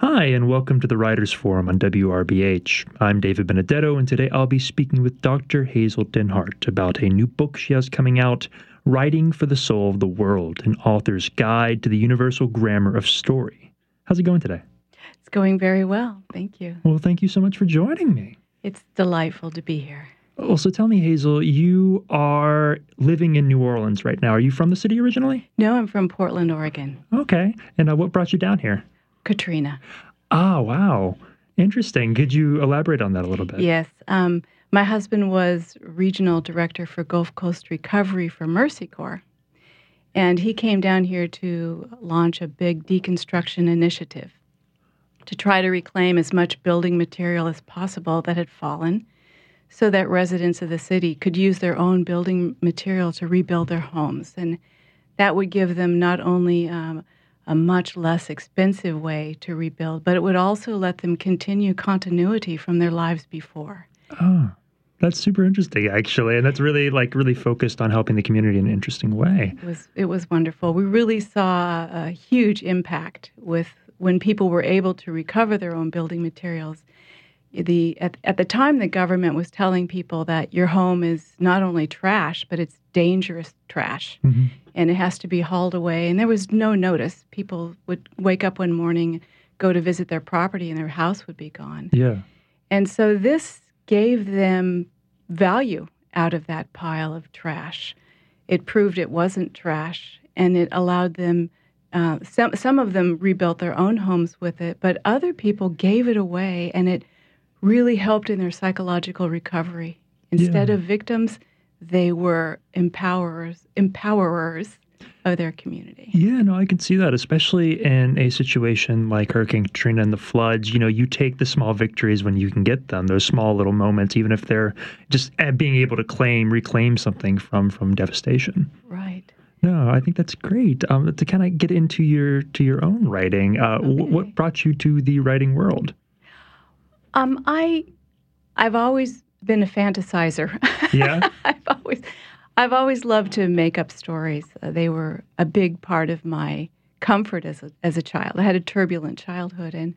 Hi, and welcome to the Writers Forum on WRBH. I'm David Benedetto, and today I'll be speaking with Dr. Hazel Denhart about a new book she has coming out, Writing for the Soul of the World An Author's Guide to the Universal Grammar of Story. How's it going today? It's going very well. Thank you. Well, thank you so much for joining me. It's delightful to be here. Also, tell me, Hazel, you are living in New Orleans right now. Are you from the city originally? No, I'm from Portland, Oregon. Okay. And uh, what brought you down here? Katrina. Ah, wow. Interesting. Could you elaborate on that a little bit? Yes. Um, my husband was regional director for Gulf Coast Recovery for Mercy Corps. And he came down here to launch a big deconstruction initiative to try to reclaim as much building material as possible that had fallen so that residents of the city could use their own building material to rebuild their homes. And that would give them not only um, a much less expensive way to rebuild, but it would also let them continue continuity from their lives before. Oh, that's super interesting, actually, and that's really like really focused on helping the community in an interesting way. It was it was wonderful. We really saw a huge impact with when people were able to recover their own building materials. The at, at the time the government was telling people that your home is not only trash, but it's dangerous trash. Mm-hmm and it has to be hauled away. And there was no notice. People would wake up one morning, go to visit their property, and their house would be gone. Yeah. And so this gave them value out of that pile of trash. It proved it wasn't trash, and it allowed them. Uh, some some of them rebuilt their own homes with it, but other people gave it away, and it really helped in their psychological recovery. Instead yeah. of victims, they were empowerers, empowerers of their community. Yeah, no, I can see that, especially in a situation like Hurricane Katrina and the floods. You know, you take the small victories when you can get them, those small little moments, even if they're just eh, being able to claim, reclaim something from from devastation. Right. No, I think that's great. Um, to kind of get into your to your own writing, uh, okay. what brought you to the writing world? Um, I, I've always been a fantasizer. Yeah. I've always I've always loved to make up stories. Uh, they were a big part of my comfort as a, as a child. I had a turbulent childhood and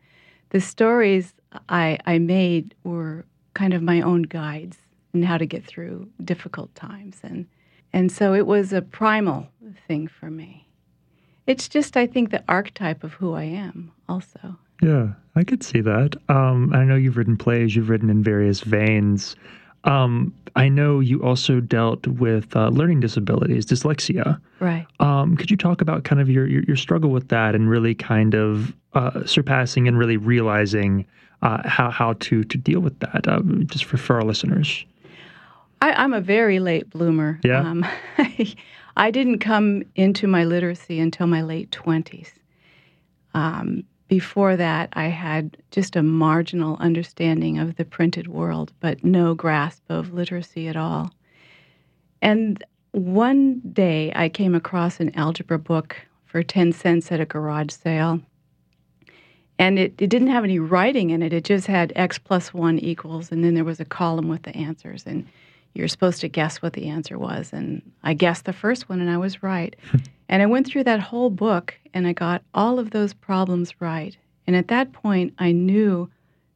the stories I I made were kind of my own guides in how to get through difficult times and and so it was a primal thing for me. It's just I think the archetype of who I am also. Yeah, I could see that. Um, I know you've written plays, you've written in various veins. Um, I know you also dealt with uh, learning disabilities, dyslexia. Right. Um, could you talk about kind of your, your, your struggle with that and really kind of uh, surpassing and really realizing uh, how how to to deal with that, uh, just for, for our listeners? I, am a very late bloomer. Yeah. Um, I didn't come into my literacy until my late twenties. Um, before that, I had just a marginal understanding of the printed world, but no grasp of literacy at all. And one day I came across an algebra book for 10 cents at a garage sale. And it, it didn't have any writing in it. It just had x plus 1 equals, and then there was a column with the answers. And you're supposed to guess what the answer was. And I guessed the first one, and I was right. and I went through that whole book, and I got all of those problems right. And at that point, I knew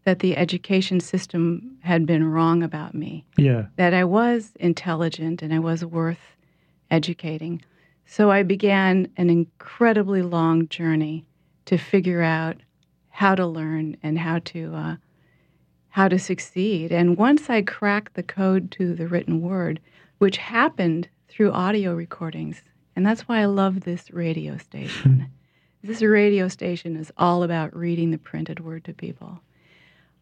that the education system had been wrong about me. Yeah. That I was intelligent and I was worth educating. So I began an incredibly long journey to figure out how to learn and how to uh, how to succeed. And once I cracked the code to the written word, which happened through audio recordings, and that's why I love this radio station. this radio station is all about reading the printed word to people.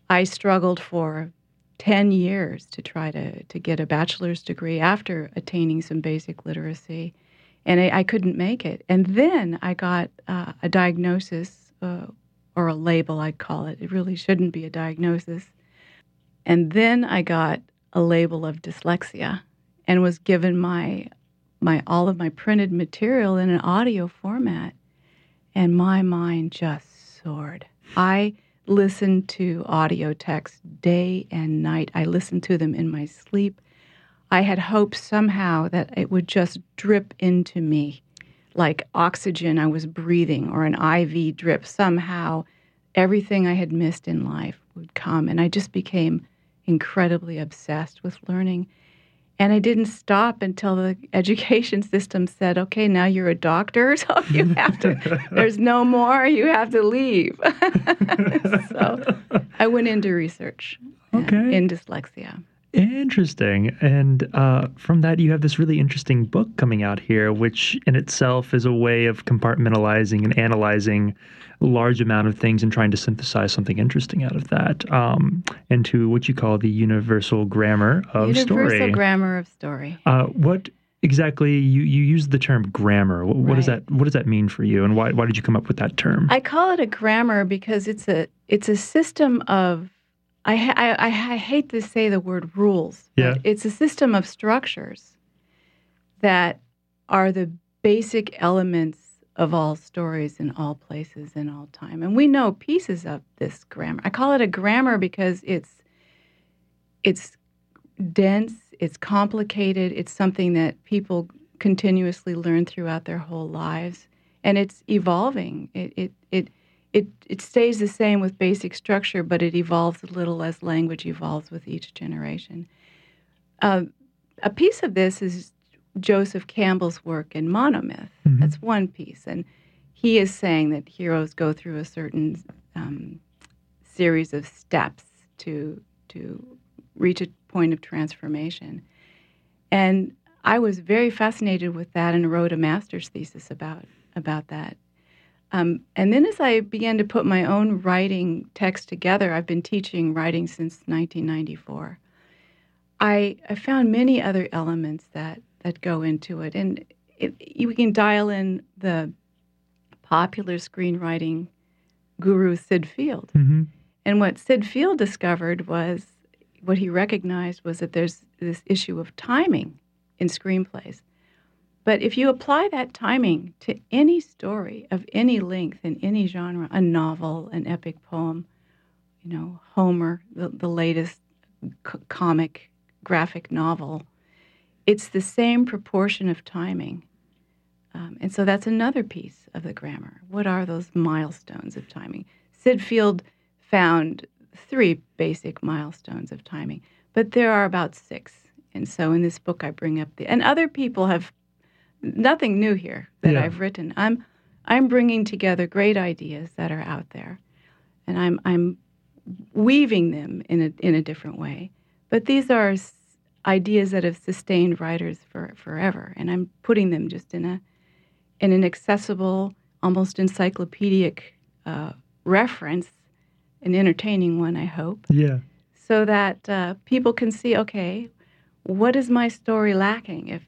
I struggled for 10 years to try to, to get a bachelor's degree after attaining some basic literacy, and I, I couldn't make it. And then I got uh, a diagnosis, uh, or a label, I'd call it. It really shouldn't be a diagnosis and then I got a label of dyslexia and was given my my all of my printed material in an audio format and my mind just soared. I listened to audio texts day and night. I listened to them in my sleep. I had hoped somehow that it would just drip into me like oxygen I was breathing or an IV drip. Somehow everything I had missed in life would come. And I just became incredibly obsessed with learning. And I didn't stop until the education system said, okay, now you're a doctor, so you have to, there's no more, you have to leave. so I went into research uh, okay. in dyslexia. Interesting. And uh, from that, you have this really interesting book coming out here, which in itself is a way of compartmentalizing and analyzing a large amount of things and trying to synthesize something interesting out of that um, into what you call the universal grammar of universal story. Universal grammar of story. Uh, what exactly you you use the term grammar? What, what right. does that what does that mean for you, and why why did you come up with that term? I call it a grammar because it's a it's a system of I, I, I hate to say the word rules. Yeah. It's a system of structures that are the basic elements of all stories in all places in all time. And we know pieces of this grammar. I call it a grammar because it's it's dense, it's complicated, it's something that people continuously learn throughout their whole lives. And it's evolving. It it it it, it stays the same with basic structure, but it evolves a little as language evolves with each generation. Uh, a piece of this is Joseph Campbell's work in Monomyth. Mhm. That's one piece. And he is saying that heroes go through a certain um, series of steps to, to reach a point of transformation. And I was very fascinated with that and wrote a master's thesis about, about that. Um, and then as I began to put my own writing text together, I've been teaching writing since 1994. I, I found many other elements that, that go into it. And it, you can dial in the popular screenwriting guru Sid Field. Mm-hmm. And what Sid Field discovered was what he recognized was that there's this issue of timing in screenplays. But if you apply that timing to any story of any length in any genre, a novel, an epic poem, you know, Homer, the, the latest c- comic graphic novel, it's the same proportion of timing. Um, and so that's another piece of the grammar. What are those milestones of timing? Sid Field found three basic milestones of timing, but there are about six. And so in this book, I bring up the, and other people have nothing new here that Yeah. I've written. I'm I'm bringing together great ideas that are out there, and I'm I'm weaving them in a in a different way. But these are s- ideas that have sustained writers for forever, and I'm putting them just in a in an accessible, almost encyclopedic uh, reference, an entertaining one, I hope, Yeah. so that uh, people can see, okay, what is my story lacking? If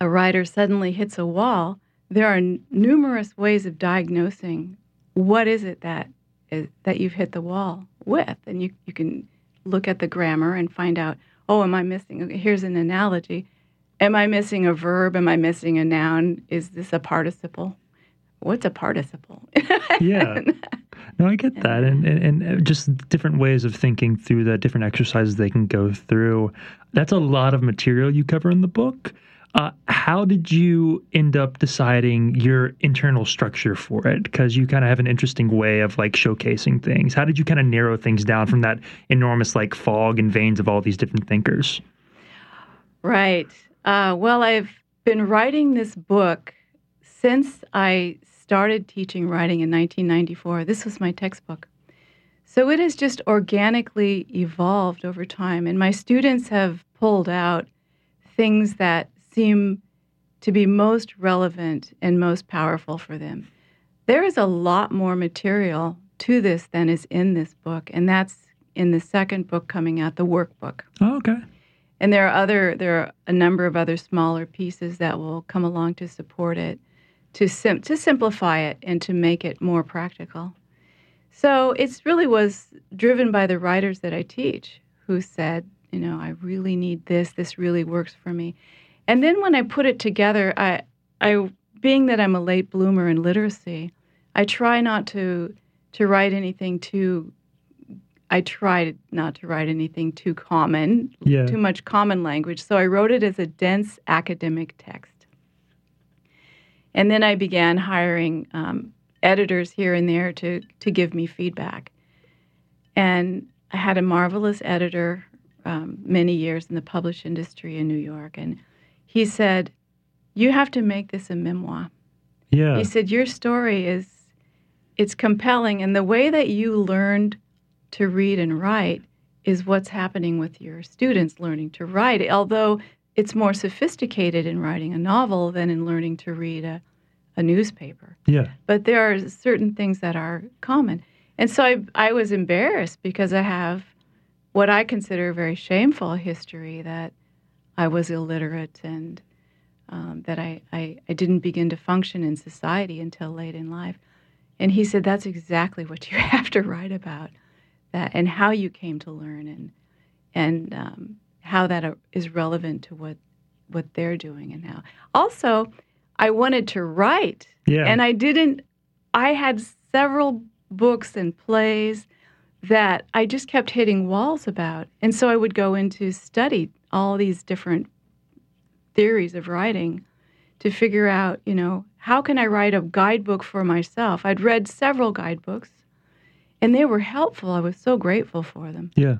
a writer suddenly hits a wall, there are n- numerous ways of diagnosing what is it that is, that you've hit the wall with, and you you can look at the grammar and find out, oh, am I missing? Okay, here's an analogy. Am I missing a verb? Am I missing a noun? Is this a participle? What's a participle? Yeah. No, I get that, and, and and uh, just different ways of thinking through the different exercises they can go through. That's a lot of material you cover in the book. Uh, how did you end up deciding your internal structure for it? Because you kind of have an interesting way of like showcasing things. How did you kind of narrow things down from that enormous like fog and veins of all these different thinkers? Right. Uh, well, I've been writing this book since I started teaching writing in 1994. This was my textbook. So it has just organically evolved over time. And my students have pulled out things that seem to be most relevant and most powerful for them. There is a lot more material to this than is in this book, and that's in the second book coming out, the workbook. Oh, okay. And there are other there are a number of other smaller pieces that will come along to support it, to sim- to simplify it and to make it more practical. So it's really was driven by the writers that I teach who said, you know, I really need this. This really works for me. And then when I put it together, I I being that I'm a late bloomer in literacy, I try not to to write anything too I tried not to write anything too common, Yeah. too much common language. So I wrote it as a dense academic text. And then I began hiring um, editors here and there to to give me feedback. And I had a marvelous editor um, many years in the published industry in New York, and he said, "You have to make this a memoir." Yeah. He said, "Your story is it's compelling, and the way that you learned to read and write is what's happening with your students learning to write. Although it's more sophisticated in writing a novel than in learning to read a, a newspaper. Yeah. But there are certain things that are common." And so I, I was embarrassed because I have what I consider a very shameful history that I was illiterate and um, that I, I, I didn't begin to function in society until late in life. And he said, That's exactly what you have to write about that and how you came to learn and, and um, how that uh, relevant to what, what they're doing and how. Also, I wanted to write. Yeah. And I didn't, I had several books and plays that I just kept hitting walls about. And so I would go into study all these different theories of writing to figure out, you know, how can I write a guidebook for myself? I'd read several guidebooks and they were helpful. I was so grateful for them. Yeah.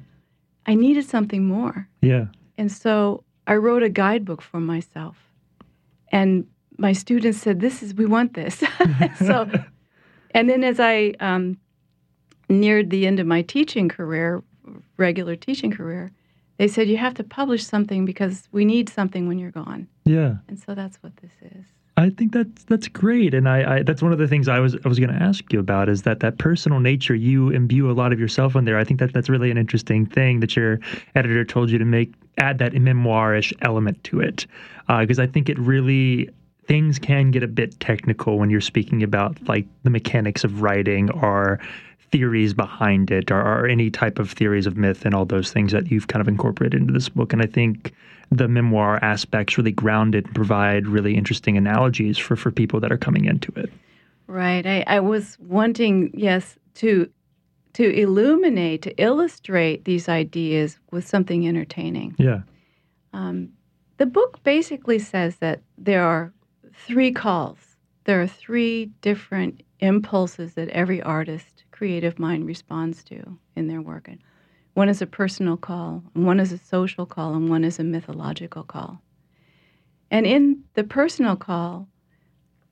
I needed something more. Yeah. And so I wrote a guidebook for myself. And my students said, This is, we want this. so, and then as I um, neared the end of my teaching career, regular teaching career, they said, You have to publish something because we need something when you're gone. Yeah. And so that's what this is. I think that's that's great, and I, I that's one of the things I was I was going to ask you about is that that personal nature you imbue a lot of yourself in there. I think that that's really an interesting thing that your editor told you to make add that memoirish element to it, because uh, I think it really things can get a bit technical when you're speaking about like the mechanics of writing or theories behind it or, or, any type of theories of myth and all those things that you've kind of incorporated into this book. And I think the memoir aspects really ground it and provide really interesting analogies for, for people that are coming into it. Right. I, I was wanting, yes, to to illuminate, to illustrate these ideas with something entertaining. Yeah. Um, the book basically says that there are three calls. There are three different impulses that every artist, creative mind responds to in their work. And one is a personal call, one is a social call, and one is a mythological call. And in the personal call,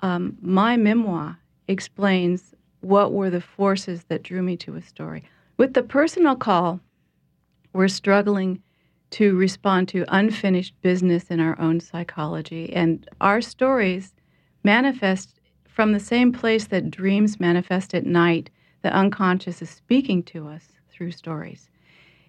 um, my memoir explains what were the forces that drew me to a story. With the personal call, we're struggling to respond to unfinished business in our own psychology, and our stories manifest from the same place that dreams manifest at night. The unconscious is speaking to us through stories.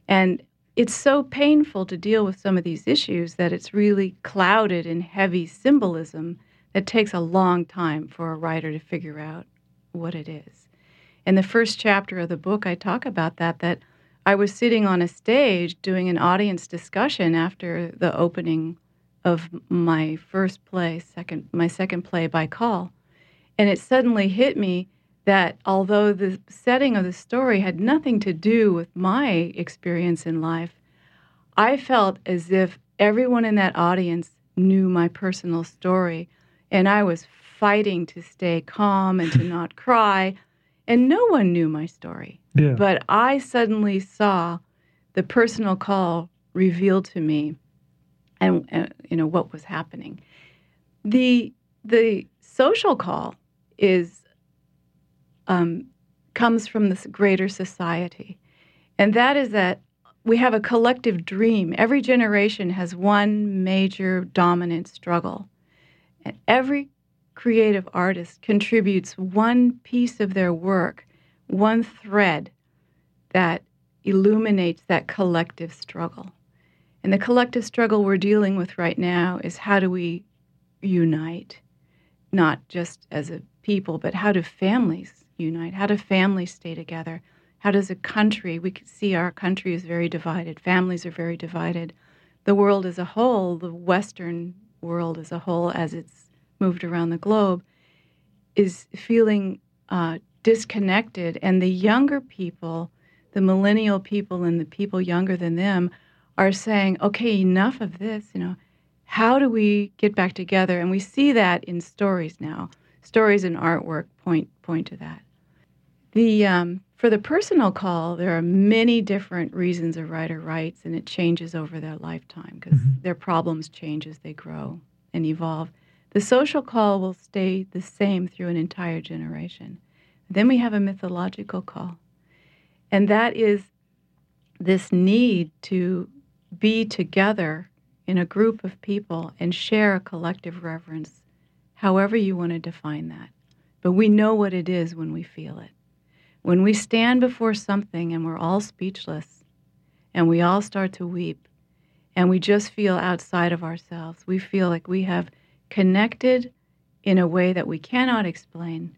And it's so painful to deal with some of these issues that it's really clouded in heavy symbolism that takes a long time for a writer to figure out what it is. In the first chapter of the book, I talk about that, that I was sitting on a stage doing an audience discussion after the opening of my first play, second my second play by call. And it suddenly hit me that although the setting of the story had nothing to do with my experience in life, I felt as if everyone in that audience knew my personal story, and I was fighting to stay calm and to not cry, and no one knew my story. Yeah. But I suddenly saw the personal call revealed to me and uh, you know what was happening. The the social call is um, comes from this greater society, and that is that we have a collective dream. Every generation has one major dominant struggle, and every creative artist contributes one piece of their work, one thread that illuminates that collective struggle. And the collective struggle we're dealing with right now is how do we unite, not just as a people, but how do families unite? How do families stay together? How does a country, we see our country is very divided, families are very divided. The world as a whole, the Western world as a whole, as it's moved around the globe, is feeling uh, disconnected. And the younger people, the millennial people and the people younger than them, are saying, okay, enough of this, you know, how do we get back together? And we see that in stories now, stories and artwork, point point to that. The um, for the personal call, there are many different reasons a writer writes, and it changes over their lifetime because mm-hmm. their problems change as they grow and evolve. The social call will stay the same through an entire generation. Then we have a mythological call, and that is this need to be together in a group of people and share a collective reverence, however you want to define that. But we know what it is when we feel it. When we stand before something and we're all speechless and we all start to weep and we just feel outside of ourselves, we feel like we have connected in a way that we cannot explain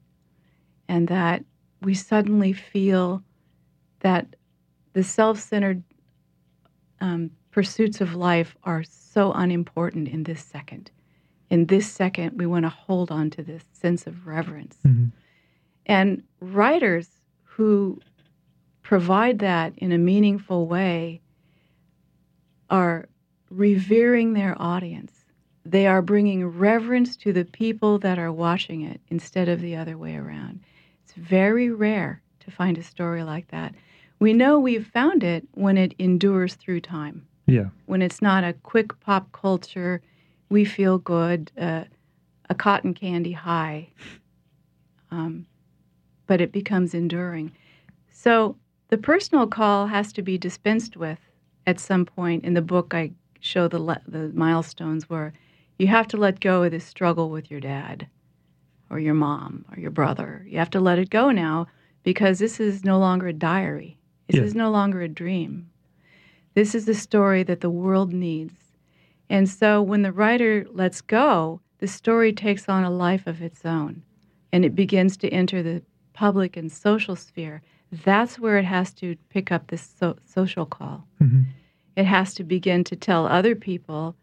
and that we suddenly feel that the self centered um, pursuits of life are so unimportant in this second. In this second, we want to hold on to this sense of reverence. Mm-hmm. And writers who provide that in a meaningful way are revering their audience. They are bringing reverence to the people that are watching it instead of the other way around. It's very rare to find a story like that. We know we've found it when it endures through time. Yeah. When it's not a quick pop culture, we feel good, uh, a cotton candy high. Um, but it becomes enduring. So the personal call has to be dispensed with at some point. In the book, I show the, le- the milestones where you have to let go of this struggle with your dad or your mom or your brother. You have to let it go now because this is no longer a diary. This yeah. is no longer a dream. This is the story that the world needs. And so when the writer lets go, the story takes on a life of its own and it begins to enter the public and social sphere, that's where it has to pick up this so- social call. Mm-hmm. It has to begin to tell other people,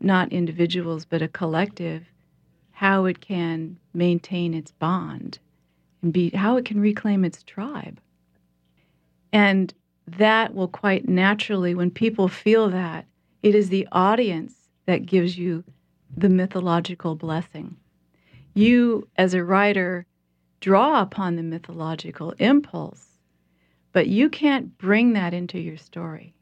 not individuals, but a collective, how it can maintain its bond and be how it can reclaim its tribe. And that will quite naturally, when people feel that, it is the audience that gives you the mythological blessing. You, as a writer, draw upon the mythological impulse, but you can't bring that into your story.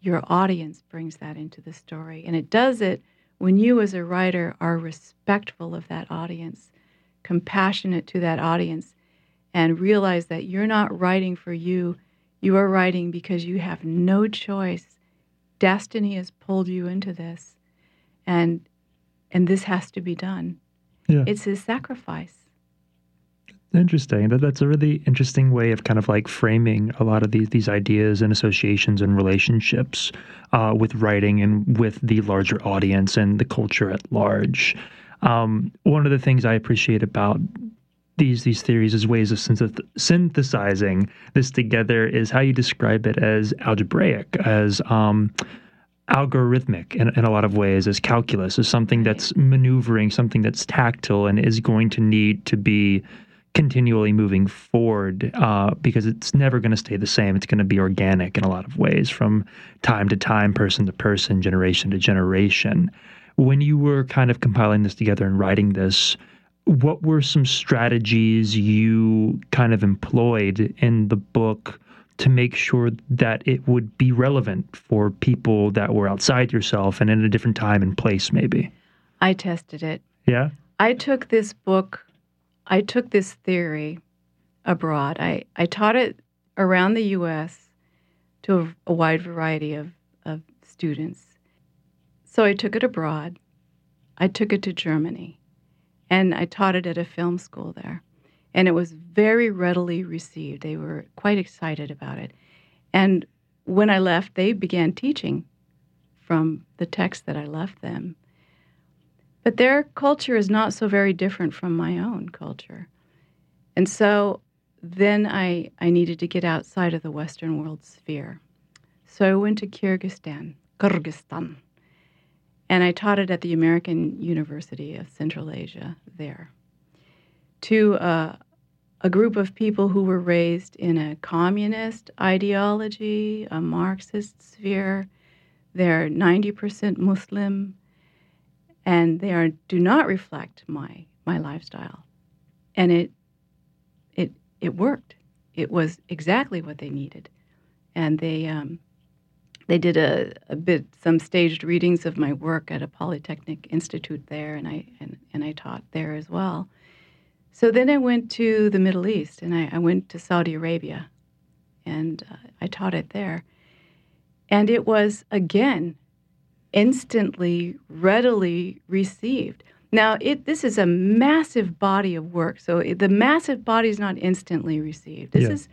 Your audience brings that into the story, and it does it when you, as a writer, are respectful of that audience, compassionate to that audience, and realize that you're not writing for you, you are writing because you have no choice. Destiny has pulled you into this, and and this has to be done. Yeah. It's a sacrifice. Interesting. That that's a really interesting way of kind of like framing a lot of these these ideas and associations and relationships uh, with writing and with the larger audience and the culture at large. Um, one of the things I appreciate about these these theories as ways of synth- synthesizing this together is how you describe it as algebraic, as um, algorithmic in, in a lot of ways, as calculus, as something that's maneuvering, something that's tactile, and is going to need to be continually moving forward uh, because it's never going to stay the same. It's going to be organic in a lot of ways from time to time, person to person, generation to generation. When you were kind of compiling this together and writing this, what were some strategies you kind of employed in the book to make sure that it would be relevant for people that were outside yourself and in a different time and place, maybe? I tested it. Yeah. I took this book I took this theory abroad. I, I taught it around the U.S. to a, a wide variety of, of students. So I took it abroad. I took it to Germany, and I taught it at a film school there. And it was very readily received. They were quite excited about it. And when I left, they began teaching from the text that I left them. But their culture is not so very different from my own culture. And so then I, I needed to get outside of the Western world sphere. So I went to Kyrgyzstan, Kyrgyzstan, and I taught it at the American University of Central Asia there to uh, a group of people who were raised in a communist ideology, a Marxist sphere. They're 90% Muslim, and they are do not reflect my my lifestyle and it it it worked. It was exactly what they needed, and they um, they did a, a bit some staged readings of my work at a Polytechnic Institute there, and I and, and I taught there as well. So then I went to the Middle East, and I, I went to Saudi Arabia, and uh, I taught it there, and it was again instantly, readily received. Now, it, this is a massive body of work. So it, the massive body is not instantly received. This Yeah. is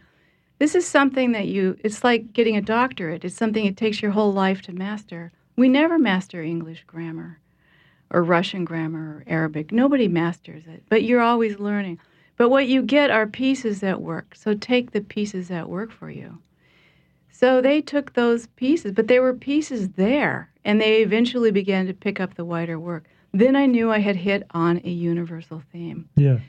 this is something that you. It's like getting a doctorate. It's something it takes your whole life to master. We never master English grammar, or Russian grammar, or Arabic. Nobody masters it, but you're always learning. But what you get are pieces that work. So take the pieces that work for you. So they took those pieces, but there were pieces there, and they eventually began to pick up the wider work. Then I knew I had hit on a universal theme. Yeah.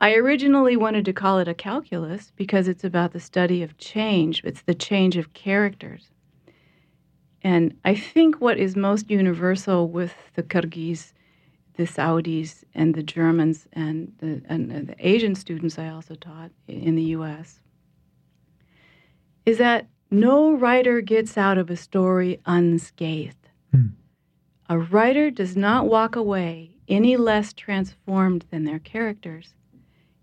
I originally wanted to call it a calculus because it's about the study of change, it's the change of characters. And I think what is most universal with the Kyrgyz, the Saudis, and the Germans, and the, and the Asian students I also taught in the US is that no writer gets out of a story unscathed. Hmm. A writer does not walk away any less transformed than their characters.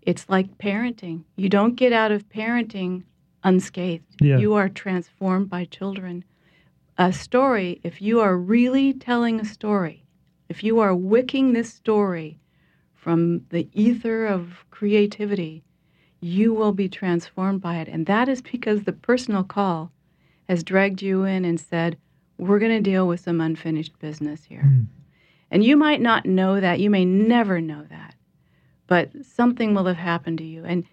It's like parenting. You don't get out of parenting unscathed. Yeah. You are transformed by children. A story, if you are really telling a story, if you are wicking this story from the ether of creativity, you will be transformed by it. And that is because the personal call has dragged you in and said, We're going to deal with some unfinished business here. Hmm. And you might not know that. You may never know that. But something will have happened to you. And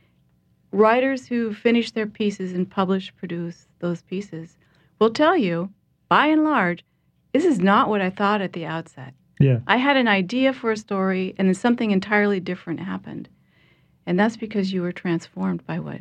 writers who finish their pieces and publish, produce those pieces will tell you, by and large, this is not what I thought at the outset. Yeah. I had an idea for a story, and then something entirely different happened. And that's because you were transformed by what,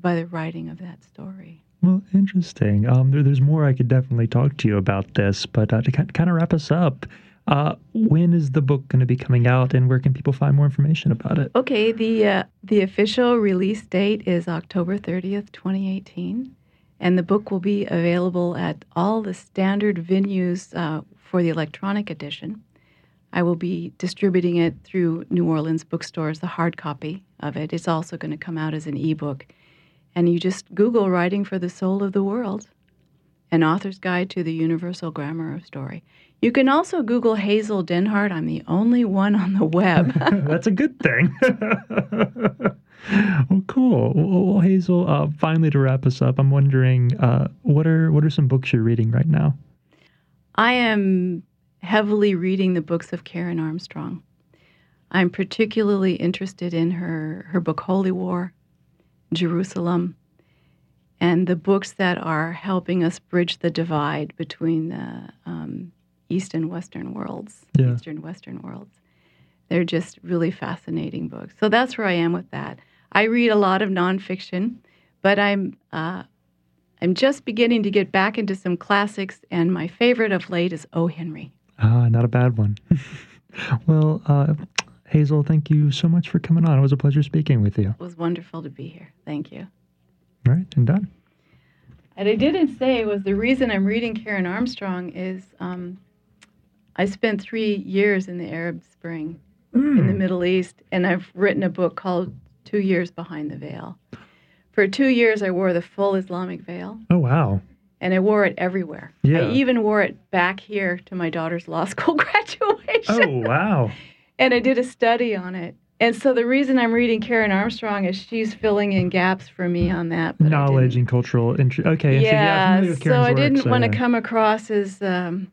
by the writing of that story. Well, interesting. Um, there, there's more I could definitely talk to you about this, but uh, to kind of wrap us up, uh, when is the book going to be coming out, and where can people find more information about it? Okay, the uh, the official release date is October 30th, 2018, and the book will be available at all the standard venues uh, for the electronic edition. I will be distributing it through New Orleans bookstores, the hard copy of it. It's also going to come out as an ebook. And you just Google Writing for the Soul of the World, an author's guide to the universal grammar of story. You can also Google Hazel Denhart. I'm the only one on the web. That's a good thing. well, cool. Well, Hazel, uh, finally to wrap us up, I'm wondering uh, what are what are some books you're reading right now? I am heavily reading the books of Karen Armstrong. I'm particularly interested in her, her book Holy War, Jerusalem, and the books that are helping us bridge the divide between the um, East and Western worlds, Yeah. Eastern Western worlds. They're just really fascinating books. So that's where I am with that. I read a lot of nonfiction, but I'm uh, I'm just beginning to get back into some classics, and my favorite of late is O. Henry. Ah, not a bad one. well, uh, Hazel, thank you so much for coming on. It was a pleasure speaking with you. It was wonderful to be here. Thank you. All right, and done. And I didn't say was the reason I'm reading Karen Armstrong is um, I spent three years in the Arab Spring in the Middle East, and I've written a book called Two Years Behind the Veil. For two years, I wore the full Islamic veil, Oh wow. And I wore it everywhere. Yeah. I even wore it back here to my daughter's law school graduation. Oh wow. and I did a study on it. And so the reason I'm reading Karen Armstrong is she's filling in gaps for me on that. Knowledge and cultural interest. Okay. so, yeah, I'm yeah, so I didn't want to uh, come across as um,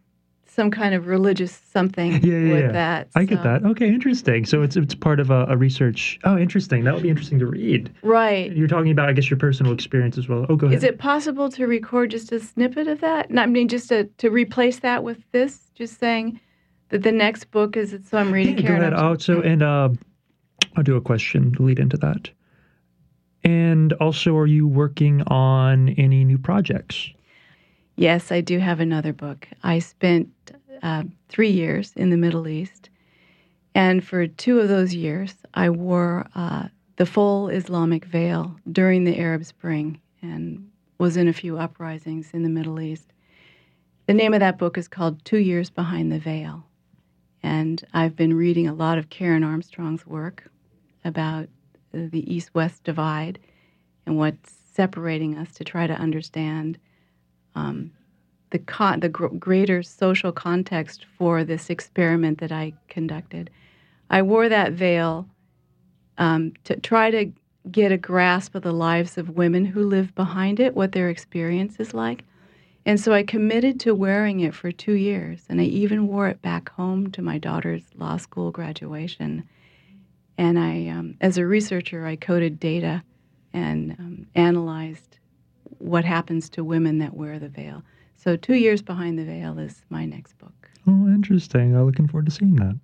some kind of religious something Yeah, yeah, with yeah. that. I get that. Okay, interesting. So it's it's part of a, a research. Oh, interesting. That would be interesting to read. Right. You're talking about, I guess, your personal experience as well. Oh, go ahead. Is it possible to record just a snippet of that? No, I mean, just to, to replace that with this, just saying that the next book is, it so I'm reading Yeah, go ahead. Armstrong. Oh, so and uh, I'll do a question to lead into that. And also, are you working on any new projects? Yes, I do have another book. I spent uh, three years in the Middle East, and for two of those years, I wore uh, the full Islamic veil during the Arab Spring and was in a few uprisings in the Middle East. The name of that book is called Two Years Behind the Veil. And I've been reading a lot of Karen Armstrong's work about the East West divide and what's separating us to try to understand um, the, con- the gr- greater social context for this experiment that I conducted. I wore that veil um, to try to get a grasp of the lives of women who live behind it, what their experience is like. And so I committed to wearing it for two years, and I even wore it back home to my daughter's law school graduation. And I, um, as a researcher, I coded data and um, analyzed what happens to women that wear the veil. So, Two Years Behind the Veil is my next book. Oh, interesting. I'm looking forward to seeing that.